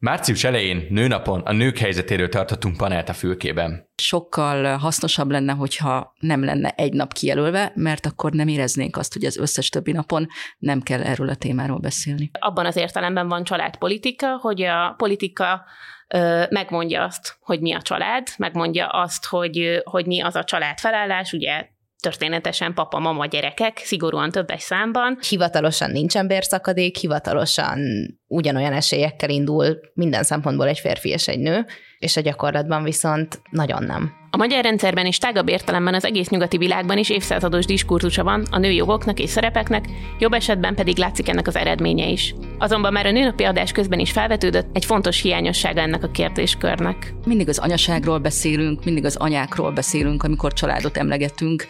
Március elején, nőnapon a nők helyzetéről tartottunk panelt a fülkében. Sokkal hasznosabb lenne, hogyha nem lenne egy nap kijelölve, mert akkor nem éreznénk azt, hogy az összes többi napon nem kell erről a témáról beszélni. Abban az értelemben van családpolitika, hogy a politika megmondja azt, hogy mi a család, megmondja azt, hogy, hogy mi az a család felállás, ugye történetesen papa, mama, gyerekek, szigorúan többes számban. Hivatalosan nincsen bérszakadék, hivatalosan ugyanolyan esélyekkel indul minden szempontból egy férfi és egy nő, és a gyakorlatban viszont nagyon nem. A magyar rendszerben és tágabb értelemben az egész nyugati világban is évszázados diskurzusa van a nőjogoknak és szerepeknek, jobb esetben pedig látszik ennek az eredménye is. Azonban már a nőnapi adás közben is felvetődött egy fontos hiányossága ennek a kérdéskörnek. Mindig az anyaságról beszélünk, mindig az anyákról beszélünk, amikor családot emlegetünk,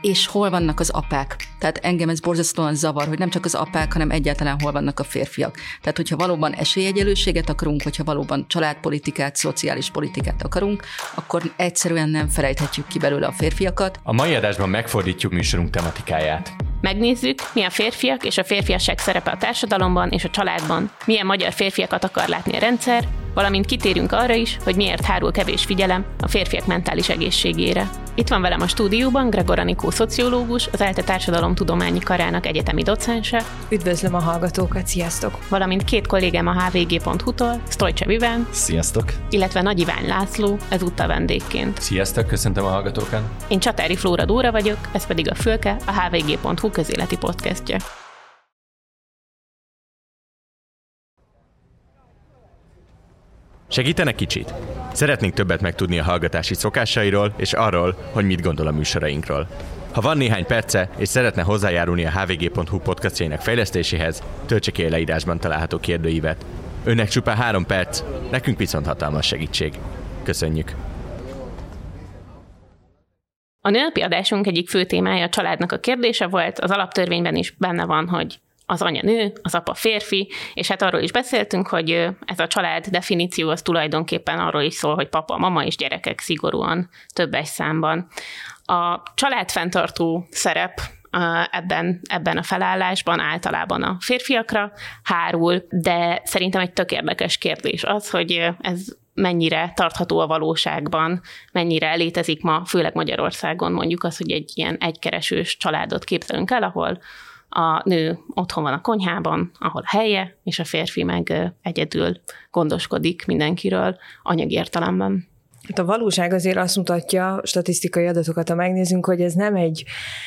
és hol vannak az apák. Tehát engem ez borzasztóan zavar, hogy nem csak az apák, hanem egyáltalán hol vannak a férfiak. Tehát, hogyha valóban esélyegyelőséget akarunk, hogyha valóban családpolitikát, szociális politikát akarunk, akkor egyszerűen nem felejthetjük ki belőle a férfiakat. A mai adásban megfordítjuk műsorunk tematikáját. Megnézzük, mi a férfiak és a férfiasság szerepe a társadalomban és a családban, milyen magyar férfiakat akar látni a rendszer, valamint kitérünk arra is, hogy miért hárul kevés figyelem a férfiak mentális egészségére. Itt van velem a stúdióban Gregor Anikó szociológus, az ELTE Társadalomtudományi Karának egyetemi docense. Üdvözlöm a hallgatókat, sziasztok! Valamint két kollégám a hvg.hu-tól, Stojcse Viván. Sziasztok! Illetve Nagy Iván László, ezúttal vendégként. Sziasztok, köszöntöm a hallgatókat! Én Csatári Flóra Dóra vagyok, ez pedig a Fülke, a hvg.hu közéleti podcastja. Segítene kicsit? Szeretnénk többet megtudni a hallgatási szokásairól és arról, hogy mit gondol a műsorainkról. Ha van néhány perce, és szeretne hozzájárulni a hvg.hu podcastjainak fejlesztéséhez, töltse ki a leírásban található kérdőívet. Önnek csupán három perc, nekünk viszont hatalmas segítség. Köszönjük! A nőnapi adásunk egyik fő témája a családnak a kérdése volt, az alaptörvényben is benne van, hogy az anya nő, az apa férfi, és hát arról is beszéltünk, hogy ez a család definíció az tulajdonképpen arról is szól, hogy papa, mama és gyerekek szigorúan többes számban. A családfenntartó szerep ebben, ebben a felállásban általában a férfiakra hárul, de szerintem egy tök érdekes kérdés az, hogy ez mennyire tartható a valóságban, mennyire létezik ma, főleg Magyarországon mondjuk az, hogy egy ilyen egykeresős családot képzelünk el, ahol a nő otthon van a konyhában, ahol a helye, és a férfi meg egyedül gondoskodik mindenkiről anyagi értelemben. Hát a valóság azért azt mutatja, statisztikai adatokat, ha megnézünk, hogy ez nem egy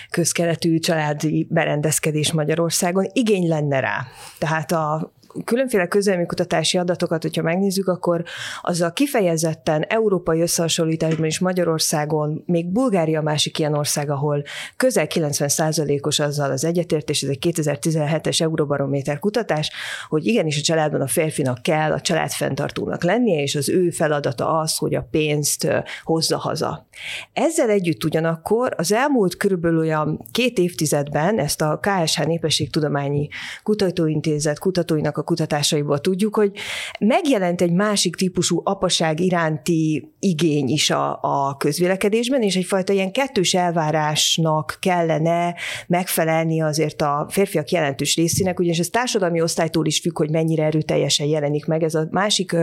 közkeletű családi berendezkedés Magyarországon, igény lenne rá. Tehát a különféle közelmi kutatási adatokat, hogyha megnézzük, akkor az a kifejezetten európai összehasonlításban is Magyarországon, még Bulgária másik ilyen ország, ahol közel 90%-os azzal az egyetértés, ez egy 2017-es Euróbarométer kutatás, hogy igenis a családban a férfinak kell a családfenntartónak lennie, és az ő feladata az, hogy a pénzt hozza haza. Ezzel együtt ugyanakkor az elmúlt körülbelül olyan két évtizedben ezt a KSH Népességtudományi Kutatóintézet kutatóinak a kutatásaiból tudjuk, hogy megjelent egy másik típusú apaság iránti igény is a, a közvélekedésben, és egyfajta ilyen kettős elvárásnak kellene megfelelni azért a férfiak jelentős részének, ugyanis ez társadalmi osztálytól is függ, hogy mennyire erőteljesen jelenik meg. Ez a másik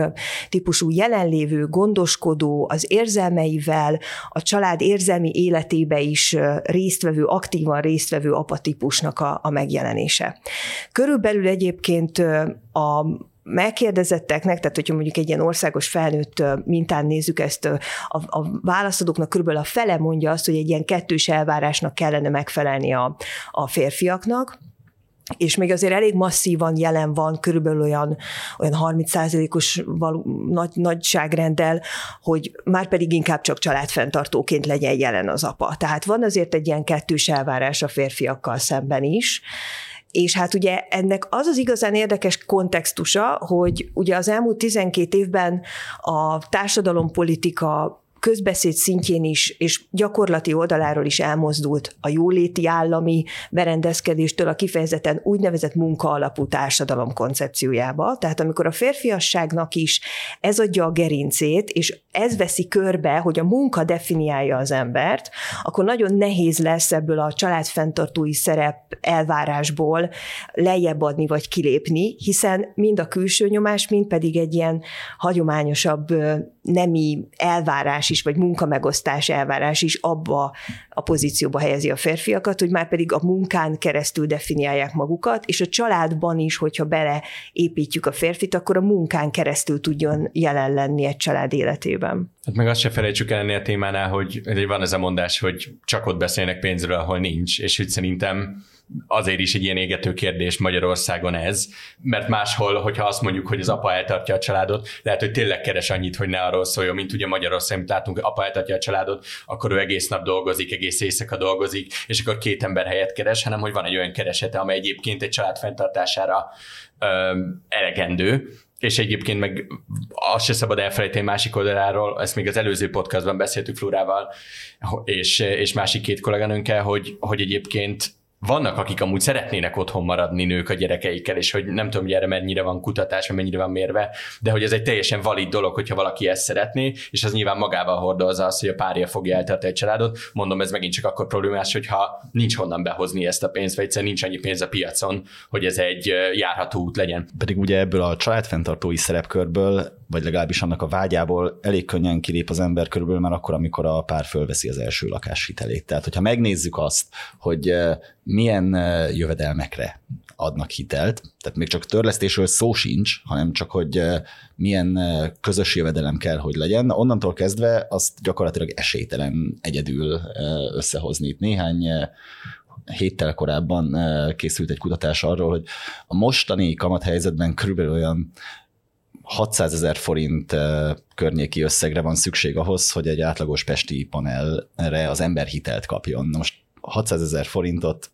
típusú jelenlévő, gondoskodó, az érzelmeivel, a család érzelmi életébe is résztvevő, aktívan résztvevő apatípusnak a, a megjelenése. Körülbelül egyébként a megkérdezetteknek, tehát hogyha mondjuk egy ilyen országos felnőtt mintán nézzük ezt, a, a válaszadóknak körülbelül a fele mondja azt, hogy egy ilyen kettős elvárásnak kellene megfelelni a, a férfiaknak, és még azért elég masszívan jelen van, körülbelül olyan, olyan 30%-os nagy, nagyságrenddel, hogy már pedig inkább csak családfenntartóként legyen jelen az apa. Tehát van azért egy ilyen kettős elvárás a férfiakkal szemben is, és hát ugye ennek az az igazán érdekes kontextusa, hogy ugye az elmúlt 12 évben a társadalompolitika közbeszéd szintjén is, és gyakorlati oldaláról is elmozdult a jóléti állami berendezkedéstől a kifejezetten úgynevezett munka alapú társadalom koncepciójába. Tehát amikor a férfiasságnak is ez adja a gerincét, és ez veszi körbe, hogy a munka definiálja az embert, akkor nagyon nehéz lesz ebből a családfenntartói szerep elvárásból lejjebb adni vagy kilépni, hiszen mind a külső nyomás, mind pedig egy ilyen hagyományosabb nemi elvárás is, vagy munkamegosztás elvárás is abba a pozícióba helyezi a férfiakat, hogy már pedig a munkán keresztül definiálják magukat, és a családban is, hogyha beleépítjük a férfit, akkor a munkán keresztül tudjon jelen lenni egy család életében. Hát meg azt se felejtsük el ennél a témánál, hogy van ez a mondás, hogy csak ott beszélnek pénzről, ahol nincs, és hogy szerintem azért is egy ilyen égető kérdés Magyarországon ez, mert máshol, hogyha azt mondjuk, hogy az apa eltartja a családot, lehet, hogy tényleg keres annyit, hogy ne arról szóljon, mint ugye Magyarországon, mint látunk, apa eltartja a családot, akkor ő egész nap dolgozik, egész éjszaka dolgozik, és akkor két ember helyet keres, hanem hogy van egy olyan keresete, amely egyébként egy család fenntartására ö, elegendő, és egyébként meg azt se szabad elfelejteni másik oldaláról, ezt még az előző podcastban beszéltük Flórával, és, és másik két kolléganőnkkel, hogy, hogy egyébként vannak, akik amúgy szeretnének otthon maradni nők a gyerekeikkel, és hogy nem tudom, hogy erre mennyire van kutatás, vagy mennyire van mérve, de hogy ez egy teljesen valid dolog, hogyha valaki ezt szeretné, és az nyilván magával hordozza azt, hogy a párja fogja eltartani egy családot. Mondom, ez megint csak akkor problémás, hogyha nincs honnan behozni ezt a pénzt, vagy egyszerűen nincs annyi pénz a piacon, hogy ez egy járható út legyen. Pedig ugye ebből a családfenntartói szerepkörből vagy legalábbis annak a vágyából elég könnyen kilép az ember körülbelül már akkor, amikor a pár fölveszi az első lakáshitelét. Tehát, hogyha megnézzük azt, hogy milyen jövedelmekre adnak hitelt, tehát még csak törlesztésről szó sincs, hanem csak, hogy milyen közös jövedelem kell, hogy legyen. Onnantól kezdve azt gyakorlatilag esélytelen egyedül összehozni. Itt néhány héttel korábban készült egy kutatás arról, hogy a mostani kamathelyzetben körülbelül olyan 600 ezer forint környéki összegre van szükség ahhoz, hogy egy átlagos pesti panelre az ember hitelt kapjon. Na most 600 ezer forintot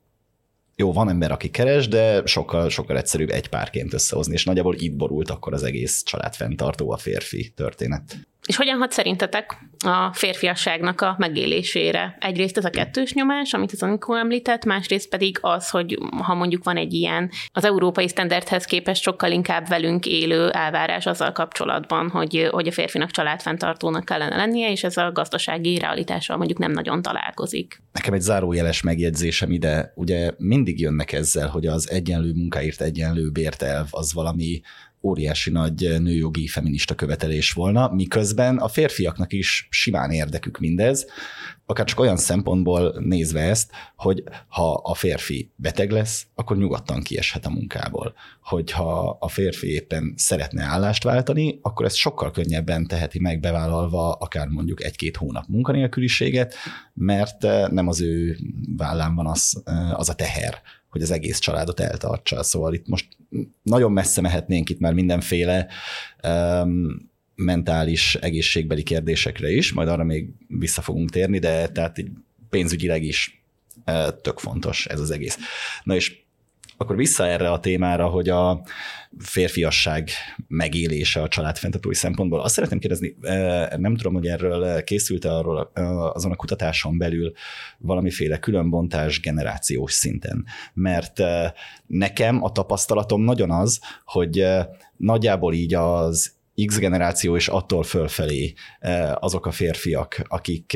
jó, van ember, aki keres, de sokkal, sokkal egyszerűbb egy párként összehozni, és nagyjából itt borult akkor az egész családfenntartó a férfi történet. És hogyan hat szerintetek a férfiasságnak a megélésére? Egyrészt ez a kettős nyomás, amit az Anikó említett, másrészt pedig az, hogy ha mondjuk van egy ilyen az európai standardhez képest sokkal inkább velünk élő elvárás azzal kapcsolatban, hogy, hogy a férfinak családfenntartónak kellene lennie, és ez a gazdasági realitással mondjuk nem nagyon találkozik. Nekem egy zárójeles megjegyzésem ide, ugye mindig jönnek ezzel, hogy az egyenlő munkáért egyenlő bértelv az valami óriási nagy nőjogi feminista követelés volna, miközben a férfiaknak is simán érdekük mindez, akár csak olyan szempontból nézve ezt, hogy ha a férfi beteg lesz, akkor nyugodtan kieshet a munkából. Hogyha a férfi éppen szeretne állást váltani, akkor ezt sokkal könnyebben teheti meg bevállalva akár mondjuk egy-két hónap munkanélküliséget, mert nem az ő vállán van az, az a teher, hogy az egész családot eltartsa. Szóval itt most nagyon messze mehetnénk itt már mindenféle um, mentális, egészségbeli kérdésekre is, majd arra még vissza fogunk térni, de tehát így pénzügyileg is uh, tök fontos ez az egész. Na és akkor vissza erre a témára, hogy a férfiasság megélése a családfenntartói szempontból. Azt szeretném kérdezni, nem tudom, hogy erről készült-e arról azon a kutatáson belül valamiféle különbontás generációs szinten. Mert nekem a tapasztalatom nagyon az, hogy nagyjából így az X generáció és attól fölfelé azok a férfiak, akik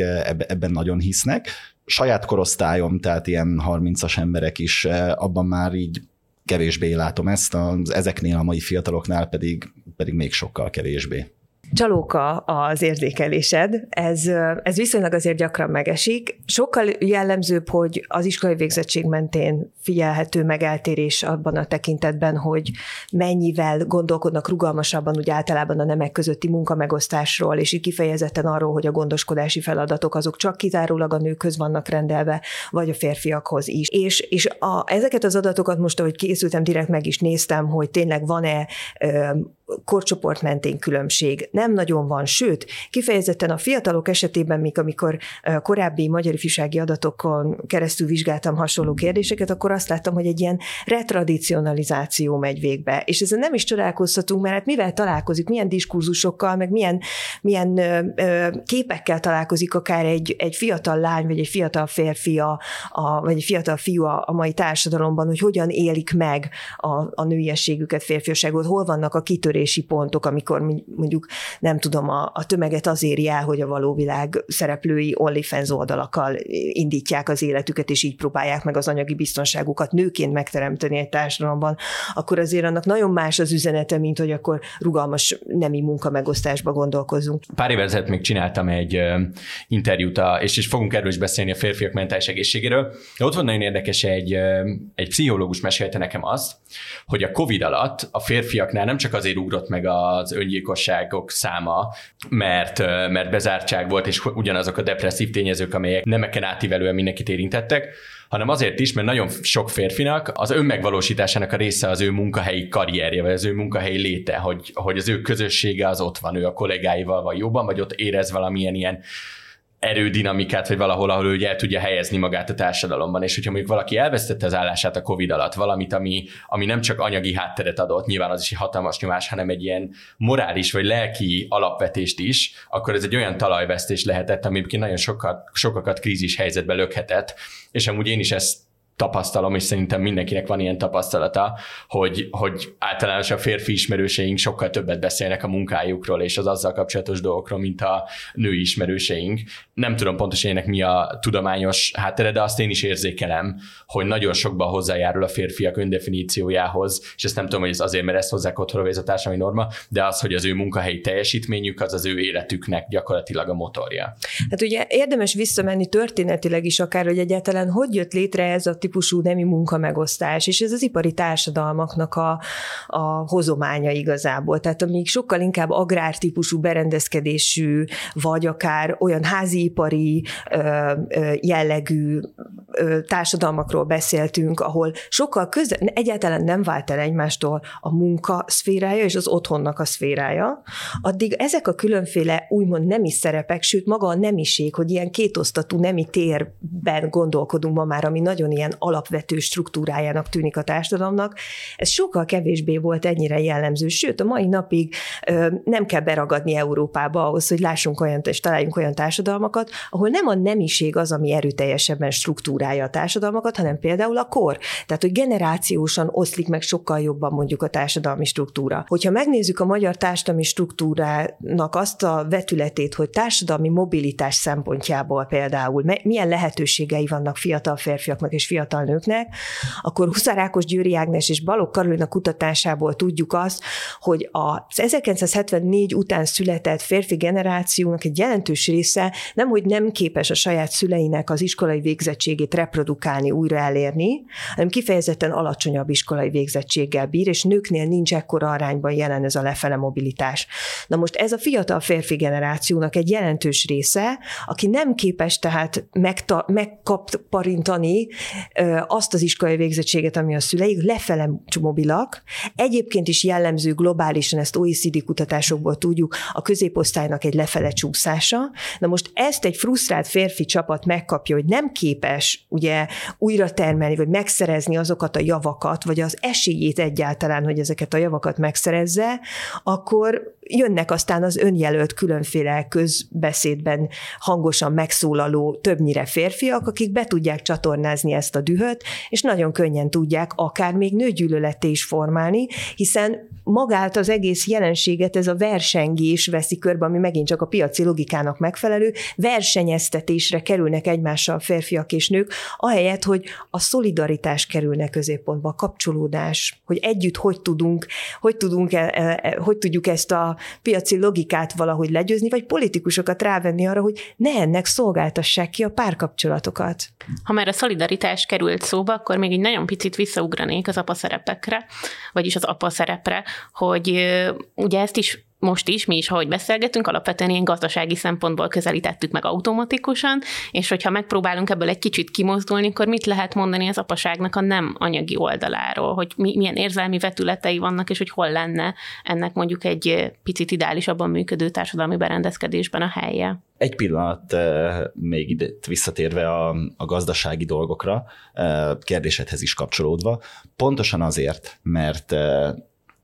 ebben nagyon hisznek, saját korosztályom, tehát ilyen 30-as emberek is abban már így kevésbé látom ezt, az, ezeknél a mai fiataloknál pedig, pedig még sokkal kevésbé. Csalóka az érzékelésed, ez, ez viszonylag azért gyakran megesik. Sokkal jellemzőbb, hogy az iskolai végzettség mentén figyelhető megeltérés abban a tekintetben, hogy mennyivel gondolkodnak rugalmasabban úgy általában a nemek közötti munkamegosztásról, és így kifejezetten arról, hogy a gondoskodási feladatok azok csak kizárólag a nőkhöz vannak rendelve, vagy a férfiakhoz is. És, és a, ezeket az adatokat most, ahogy készültem, direkt meg is néztem, hogy tényleg van-e korcsoport mentén különbség nem nagyon van, sőt, kifejezetten a fiatalok esetében, még amikor korábbi magyar ifjúsági adatokon keresztül vizsgáltam hasonló kérdéseket, akkor azt láttam, hogy egy ilyen retradicionalizáció megy végbe. És ezen nem is csodálkozhatunk, mert hát mivel találkozik, milyen diskurzusokkal, meg milyen, milyen ö, képekkel találkozik akár egy, egy fiatal lány, vagy egy fiatal férfi, a, a, vagy egy fiatal fiú a, a mai társadalomban, hogy hogyan élik meg a, a nőiességüket, férfiasságot, hol vannak a kitörési pontok, amikor mondjuk nem tudom, a, a tömeget az éri el, hogy a való világ szereplői OnlyFans oldalakkal indítják az életüket, és így próbálják meg az anyagi biztonságukat nőként megteremteni egy társadalomban, akkor azért annak nagyon más az üzenete, mint hogy akkor rugalmas nemi munka megosztásba gondolkozunk. Pár évvel ezelőtt még csináltam egy interjút, a, és, és fogunk erről is beszélni a férfiak mentális egészségéről. De ott van nagyon érdekes, egy, egy pszichológus mesélte nekem azt, hogy a COVID alatt a férfiaknál nem csak azért ugrott meg az öngyilkosságok száma, mert, mert bezártság volt, és ugyanazok a depresszív tényezők, amelyek nemeken átívelően mindenkit érintettek, hanem azért is, mert nagyon sok férfinak az önmegvalósításának a része az ő munkahelyi karrierje, vagy az ő munkahelyi léte, hogy, hogy az ő közössége az ott van, ő a kollégáival van jobban, vagy ott érez valamilyen ilyen erődinamikát, vagy valahol, ahol ő el tudja helyezni magát a társadalomban. És hogyha mondjuk valaki elvesztette az állását a COVID alatt, valamit, ami, ami nem csak anyagi hátteret adott, nyilván az is egy hatalmas nyomás, hanem egy ilyen morális vagy lelki alapvetést is, akkor ez egy olyan talajvesztés lehetett, ami nagyon sokat, sokakat krízis helyzetbe lökhetett. És amúgy én is ezt tapasztalom, és szerintem mindenkinek van ilyen tapasztalata, hogy, hogy általános a férfi ismerőseink sokkal többet beszélnek a munkájukról és az azzal kapcsolatos dolgokról, mint a női ismerőseink. Nem tudom pontosan ennek mi a tudományos háttere, de azt én is érzékelem, hogy nagyon sokban hozzájárul a férfiak öndefiníciójához, és ezt nem tudom, hogy ez azért, mert ezt hozzák otthon, ez a társadalmi norma, de az, hogy az ő munkahelyi teljesítményük, az az ő életüknek gyakorlatilag a motorja. Hát ugye érdemes visszamenni történetileg is akár, hogy egyáltalán hogy jött létre ez a típusú nemi munkamegosztás, és ez az ipari társadalmaknak a, a hozománya igazából. Tehát amíg sokkal inkább agrártípusú berendezkedésű, vagy akár olyan háziipari jellegű társadalmakról beszéltünk, ahol sokkal közel, egyáltalán nem vált el egymástól a munka szférája és az otthonnak a szférája, addig ezek a különféle úgymond nemi szerepek, sőt maga a nemiség, hogy ilyen kétosztatú nemi térben gondolkodunk ma már, ami nagyon ilyen alapvető struktúrájának tűnik a társadalomnak. Ez sokkal kevésbé volt ennyire jellemző, sőt a mai napig nem kell beragadni Európába ahhoz, hogy lássunk olyan, és találjunk olyan társadalmakat, ahol nem a nemiség az, ami erőteljesebben struktúrálja a társadalmakat, hanem például a kor. Tehát, hogy generációsan oszlik meg sokkal jobban mondjuk a társadalmi struktúra. Hogyha megnézzük a magyar társadalmi struktúrának azt a vetületét, hogy társadalmi mobilitás szempontjából például milyen lehetőségei vannak fiatal férfiaknak és fiatal fiatal nőknek, akkor Huszárákos Győri Ágnes és Balogh Karolina kutatásából tudjuk azt, hogy az 1974 után született férfi generációnak egy jelentős része nem, hogy nem képes a saját szüleinek az iskolai végzettségét reprodukálni, újra elérni, hanem kifejezetten alacsonyabb iskolai végzettséggel bír, és nőknél nincs ekkora arányban jelen ez a lefele mobilitás. Na most ez a fiatal férfi generációnak egy jelentős része, aki nem képes tehát megta- megkaparintani azt az iskolai végzettséget, ami a szüleik, lefele mobilak. Egyébként is jellemző globálisan, ezt OECD kutatásokból tudjuk, a középosztálynak egy lefele csúszása. Na most ezt egy frusztrált férfi csapat megkapja, hogy nem képes ugye újra termelni, vagy megszerezni azokat a javakat, vagy az esélyét egyáltalán, hogy ezeket a javakat megszerezze, akkor jönnek aztán az önjelölt különféle közbeszédben hangosan megszólaló, többnyire férfiak, akik be tudják csatornázni ezt a dühöt, és nagyon könnyen tudják akár még nőgyűlöleté is formálni, hiszen magát az egész jelenséget ez a versengés veszi körbe, ami megint csak a piaci logikának megfelelő, versenyeztetésre kerülnek egymással férfiak és nők, ahelyett, hogy a szolidaritás kerülne középpontba, a kapcsolódás, hogy együtt hogy tudunk, hogy tudunk, e, e, hogy tudjuk ezt a piaci logikát valahogy legyőzni, vagy politikusokat rávenni arra, hogy ne ennek szolgáltassák ki a párkapcsolatokat. Ha már a szolidaritás került szóba, akkor még egy nagyon picit visszaugranék az apa szerepekre, vagyis az apa szerepre, hogy ugye ezt is most is, mi is, ahogy beszélgetünk, alapvetően ilyen gazdasági szempontból közelítettük meg automatikusan, és hogyha megpróbálunk ebből egy kicsit kimozdulni, akkor mit lehet mondani az apaságnak a nem anyagi oldaláról, hogy mi, milyen érzelmi vetületei vannak, és hogy hol lenne ennek mondjuk egy picit ideálisabban működő társadalmi berendezkedésben a helye. Egy pillanat még ide visszatérve a, a gazdasági dolgokra, kérdésedhez is kapcsolódva, pontosan azért, mert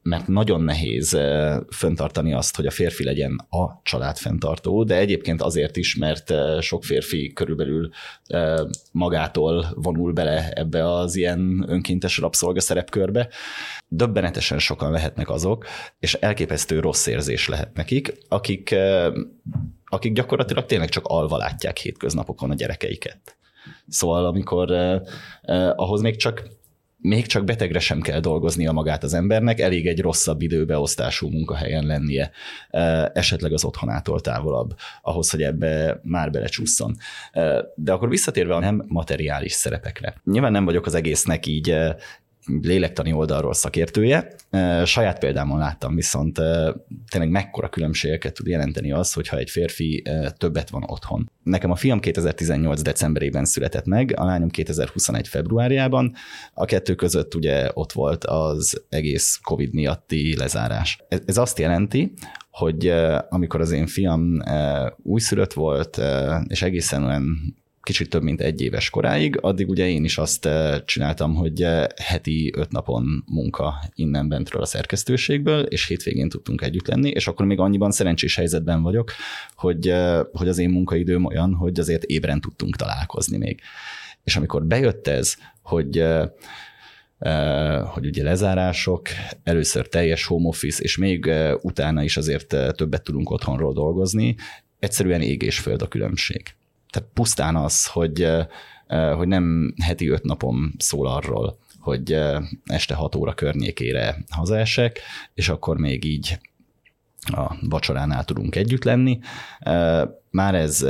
mert nagyon nehéz föntartani azt, hogy a férfi legyen a családfenntartó, de egyébként azért is, mert sok férfi körülbelül magától vonul bele ebbe az ilyen önkéntes rabszolga szerepkörbe. Döbbenetesen sokan lehetnek azok, és elképesztő rossz érzés lehet nekik, akik, akik gyakorlatilag tényleg csak alva látják hétköznapokon a gyerekeiket. Szóval amikor eh, eh, ahhoz még csak még csak betegre sem kell dolgoznia magát az embernek, elég egy rosszabb időbeosztású munkahelyen lennie, esetleg az otthonától távolabb, ahhoz, hogy ebbe már belecsusszon. De akkor visszatérve a nem materiális szerepekre. Nyilván nem vagyok az egésznek így lélektani oldalról szakértője. Saját példámon láttam viszont tényleg mekkora különbségeket tud jelenteni az, hogyha egy férfi többet van otthon. Nekem a fiam 2018 decemberében született meg, a lányom 2021 februárjában. A kettő között ugye ott volt az egész COVID miatti lezárás. Ez azt jelenti, hogy amikor az én fiam újszülött volt, és egészen olyan kicsit több mint egy éves koráig, addig ugye én is azt eh, csináltam, hogy eh, heti öt napon munka innen bentről a szerkesztőségből, és hétvégén tudtunk együtt lenni, és akkor még annyiban szerencsés helyzetben vagyok, hogy, eh, hogy az én munkaidőm olyan, hogy azért ébren tudtunk találkozni még. És amikor bejött ez, hogy hogy ugye lezárások, először teljes home office, és még utána is azért többet tudunk otthonról dolgozni, egyszerűen ég és föld a különbség. Tehát pusztán az, hogy, hogy nem heti öt napom szól arról, hogy este hat óra környékére hazaesek, és akkor még így a vacsoránál tudunk együtt lenni. Már ez,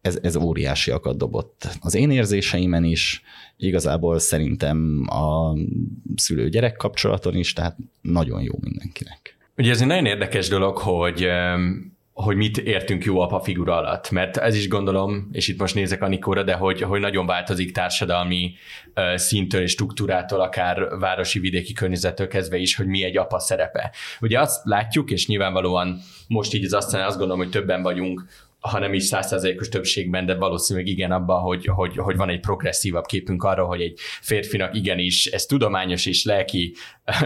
ez, ez óriásiakat dobott az én érzéseimen is, igazából szerintem a szülő-gyerek kapcsolaton is, tehát nagyon jó mindenkinek. Ugye ez egy nagyon érdekes dolog, hogy hogy mit értünk jó apa figura alatt, mert ez is gondolom, és itt most nézek Anikóra, de hogy, hogy nagyon változik társadalmi uh, szintől és struktúrától, akár városi vidéki környezettől kezdve is, hogy mi egy apa szerepe. Ugye azt látjuk, és nyilvánvalóan most így az aztán azt gondolom, hogy többen vagyunk, ha nem is százszerzelékos többségben, de valószínűleg igen abban, hogy, hogy, hogy van egy progresszívabb képünk arra, hogy egy férfinak igenis, ez tudományos és lelki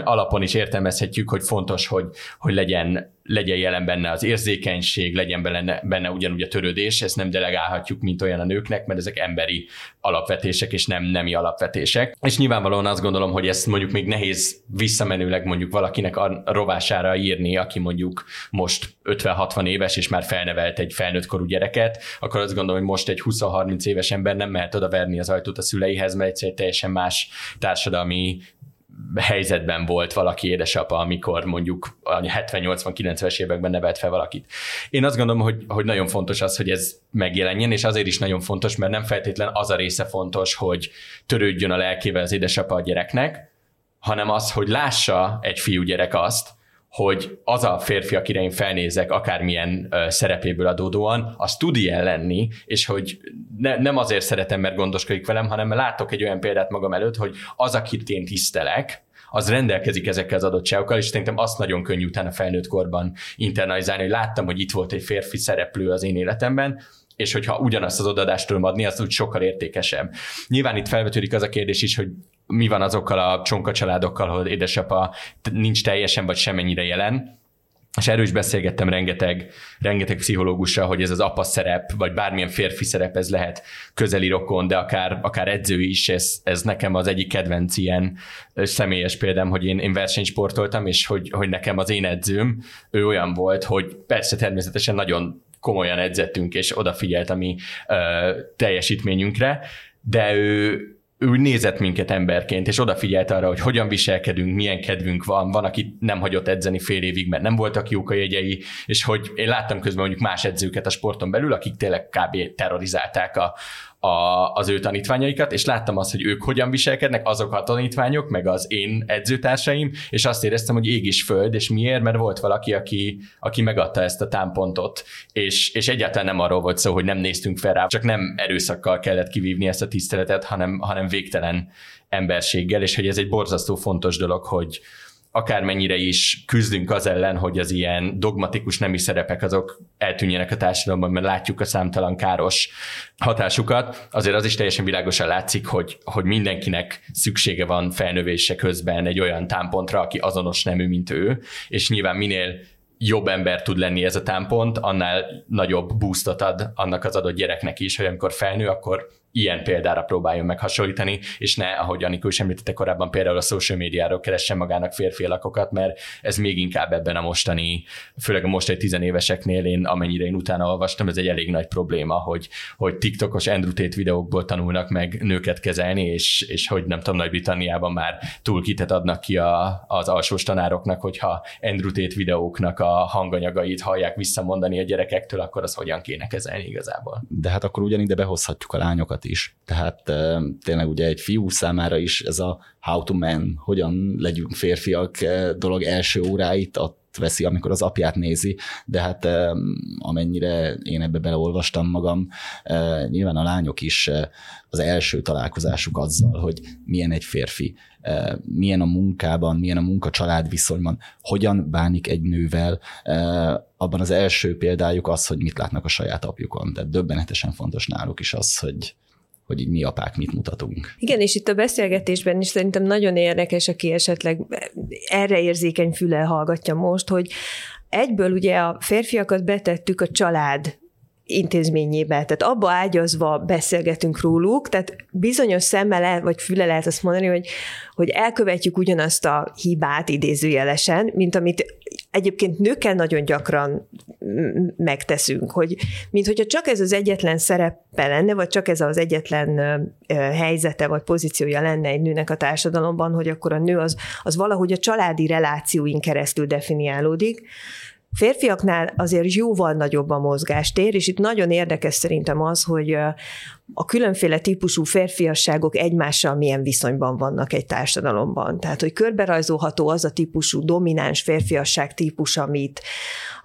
alapon is értelmezhetjük, hogy fontos, hogy, hogy legyen legyen jelen benne az érzékenység, legyen benne, benne ugyanúgy a törődés, ezt nem delegálhatjuk, mint olyan a nőknek, mert ezek emberi alapvetések, és nem nemi alapvetések. És nyilvánvalóan azt gondolom, hogy ezt mondjuk még nehéz visszamenőleg mondjuk valakinek a rovására írni, aki mondjuk most 50-60 éves, és már felnevelt egy felnőtt korú gyereket, akkor azt gondolom, hogy most egy 20-30 éves ember nem mehet oda verni az ajtót a szüleihez, mert egyszerűen teljesen más társadalmi helyzetben volt valaki édesapa, amikor mondjuk a 70-80-90-es években nevelt fel valakit. Én azt gondolom, hogy, hogy nagyon fontos az, hogy ez megjelenjen, és azért is nagyon fontos, mert nem feltétlen az a része fontos, hogy törődjön a lelkével az édesapa a gyereknek, hanem az, hogy lássa egy fiúgyerek azt, hogy az a férfi, akire én felnézek, akármilyen ö, szerepéből adódóan, az tud ilyen lenni, és hogy ne, nem azért szeretem, mert gondoskodik velem, hanem látok egy olyan példát magam előtt, hogy az, akit én tisztelek, az rendelkezik ezekkel az adottságokkal, és szerintem azt nagyon könnyű utána felnőtt korban internalizálni, hogy láttam, hogy itt volt egy férfi szereplő az én életemben, és hogyha ugyanazt az odadást tudom adni, az úgy sokkal értékesebb. Nyilván itt felvetődik az a kérdés is, hogy mi van azokkal a csonka családokkal, ahol édesapa nincs teljesen vagy semennyire jelen, és erről is beszélgettem rengeteg, rengeteg pszichológussal, hogy ez az apa szerep, vagy bármilyen férfi szerep, ez lehet közeli rokon, de akár, akár edző is, ez, ez nekem az egyik kedvenc ilyen személyes példám, hogy én, én versenysportoltam, és hogy, hogy nekem az én edzőm, ő olyan volt, hogy persze természetesen nagyon komolyan edzettünk, és odafigyelt a mi ö, teljesítményünkre, de ő, ő nézett minket emberként, és odafigyelt arra, hogy hogyan viselkedünk, milyen kedvünk van, van, aki nem hagyott edzeni fél évig, mert nem voltak jók a jegyei, és hogy én láttam közben mondjuk más edzőket a sporton belül, akik tényleg kb. terrorizálták a, a, az ő tanítványaikat, és láttam azt, hogy ők hogyan viselkednek, azok a tanítványok, meg az én edzőtársaim, és azt éreztem, hogy ég is föld, és miért? Mert volt valaki, aki, aki megadta ezt a támpontot, és, és egyáltalán nem arról volt szó, hogy nem néztünk fel rá, csak nem erőszakkal kellett kivívni ezt a tiszteletet, hanem, hanem végtelen emberséggel, és hogy ez egy borzasztó fontos dolog, hogy, akármennyire is küzdünk az ellen, hogy az ilyen dogmatikus nemi szerepek azok eltűnjenek a társadalomban, mert látjuk a számtalan káros hatásukat, azért az is teljesen világosan látszik, hogy, hogy mindenkinek szüksége van felnövése közben egy olyan támpontra, aki azonos nemű, mint ő, és nyilván minél jobb ember tud lenni ez a támpont, annál nagyobb boostot ad annak az adott gyereknek is, hogy amikor felnő, akkor ilyen példára próbáljon meg hasonlítani, és ne, ahogy Anikó is említette korábban, például a social médiáról keressen magának férfi alakokat, mert ez még inkább ebben a mostani, főleg a mostani tizenéveseknél én, amennyire én utána olvastam, ez egy elég nagy probléma, hogy, hogy TikTokos Andrew videókból tanulnak meg nőket kezelni, és, és hogy nem tudom, Nagy-Britanniában már túlkitet adnak ki a, az alsós tanároknak, hogyha Andrew Tate videóknak a hanganyagait hallják visszamondani a gyerekektől, akkor az hogyan kéne kezelni igazából. De hát akkor ugyanide behozhatjuk a lányokat is. Tehát tényleg ugye egy fiú számára is ez a how to man, hogyan legyünk férfiak dolog első óráit ott veszi, amikor az apját nézi, de hát amennyire én ebbe beleolvastam magam, nyilván a lányok is az első találkozásuk azzal, hogy milyen egy férfi, milyen a munkában, milyen a munka-család viszonyban, hogyan bánik egy nővel, abban az első példájuk az, hogy mit látnak a saját apjukon. Tehát döbbenetesen fontos náluk is az, hogy, hogy így mi apák mit mutatunk. Igen, és itt a beszélgetésben is szerintem nagyon érdekes, aki esetleg erre érzékeny füle hallgatja most, hogy egyből ugye a férfiakat betettük a család intézményébe, tehát abba ágyazva beszélgetünk róluk, tehát bizonyos szemmel vagy füle lehet azt mondani, hogy, hogy elkövetjük ugyanazt a hibát idézőjelesen, mint amit egyébként nőkkel nagyon gyakran megteszünk, hogy mint csak ez az egyetlen szerepe lenne, vagy csak ez az egyetlen helyzete, vagy pozíciója lenne egy nőnek a társadalomban, hogy akkor a nő az, az valahogy a családi relációin keresztül definiálódik, Férfiaknál azért jóval nagyobb a mozgástér, és itt nagyon érdekes szerintem az, hogy a különféle típusú férfiasságok egymással milyen viszonyban vannak egy társadalomban. Tehát, hogy körberajzolható az a típusú domináns férfiasság típus, amit,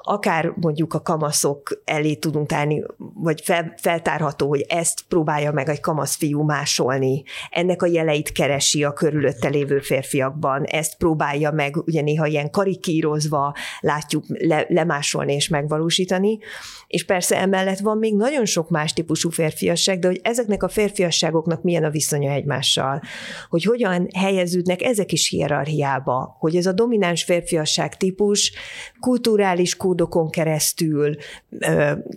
akár mondjuk a kamaszok elé tudunk állni, vagy fel, feltárható, hogy ezt próbálja meg egy kamasz fiú másolni, ennek a jeleit keresi a körülötte lévő férfiakban, ezt próbálja meg, ugye néha ilyen karikírozva látjuk le, lemásolni és megvalósítani, és persze emellett van még nagyon sok más típusú férfiasság, de hogy ezeknek a férfiasságoknak milyen a viszonya egymással, hogy hogyan helyeződnek ezek is hierarchiába, hogy ez a domináns férfiasság típus kulturális kódokon keresztül,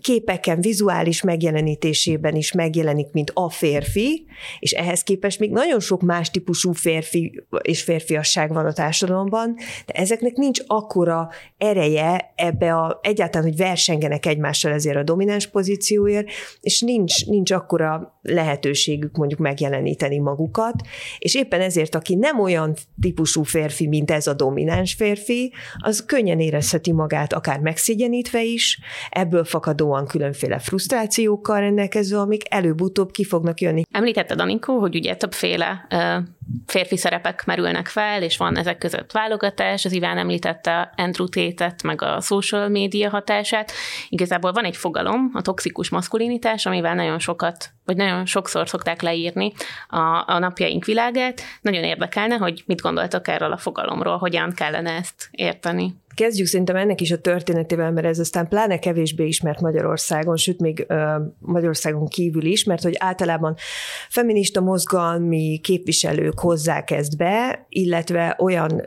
képeken, vizuális megjelenítésében is megjelenik, mint a férfi, és ehhez képest még nagyon sok más típusú férfi és férfiasság van a társadalomban, de ezeknek nincs akkora ereje ebbe a, egyáltalán, hogy versengenek egymással ezért a domináns pozícióért, és nincs, nincs akkora lehetőségük mondjuk megjeleníteni magukat, és éppen ezért, aki nem olyan típusú férfi, mint ez a domináns férfi, az könnyen érezheti magát akár megszégyenítve is, ebből fakadóan különféle frusztrációkkal rendelkező, amik előbb-utóbb ki fognak jönni. Említetted, Anikó, hogy ugye többféle férfi szerepek merülnek fel, és van ezek között válogatás, az Iván említette Andrew Tate-et, meg a social média hatását. Igazából van egy fogalom, a toxikus maszkulinitás, amivel nagyon sokat, vagy nagyon sokszor szokták leírni a, a napjaink világát. Nagyon érdekelne, hogy mit gondoltok erről a fogalomról, hogyan kellene ezt érteni. Kezdjük szerintem ennek is a történetével, mert ez aztán pláne kevésbé ismert Magyarországon, sőt még Magyarországon kívül is, mert hogy általában feminista mozgalmi képviselők hozzák ezt be, illetve olyan